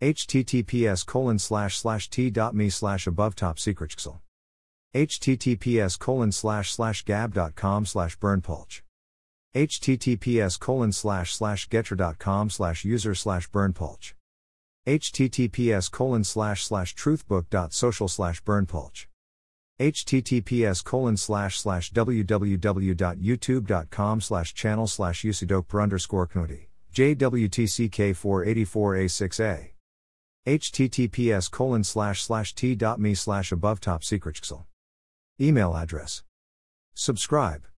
Https colon slash slash t.me slash above top secret https colon slash slash gab.com slash berndpulch https colon slash slash getter.com slash user slash berndpulch https colon slash slash truthbook.social slash berndpulch https colon slash slash www.youtube.com slash channel slash usidok underscore knudi jwtck 484a6a https colon slash slash t.me slash above top secret Email address. Subscribe.